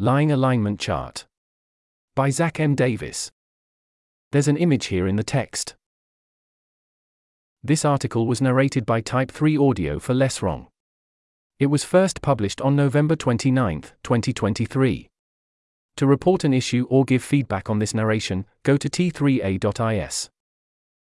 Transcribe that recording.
Lying Alignment Chart. By Zack M. Davis. There's an image here in the text. This article was narrated by Type 3 Audio for Less Wrong. It was first published on November 29, 2023. To report an issue or give feedback on this narration, go to t3a.is.